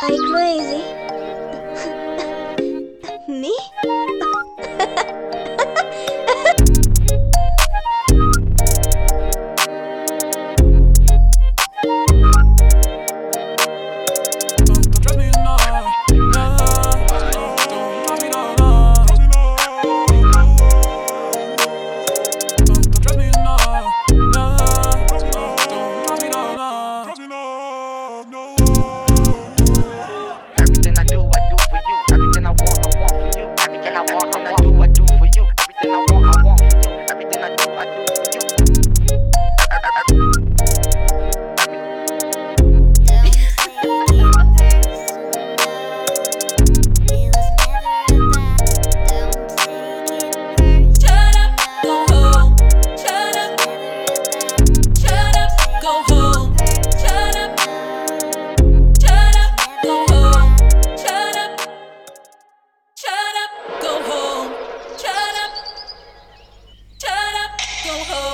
Are you crazy? slow ho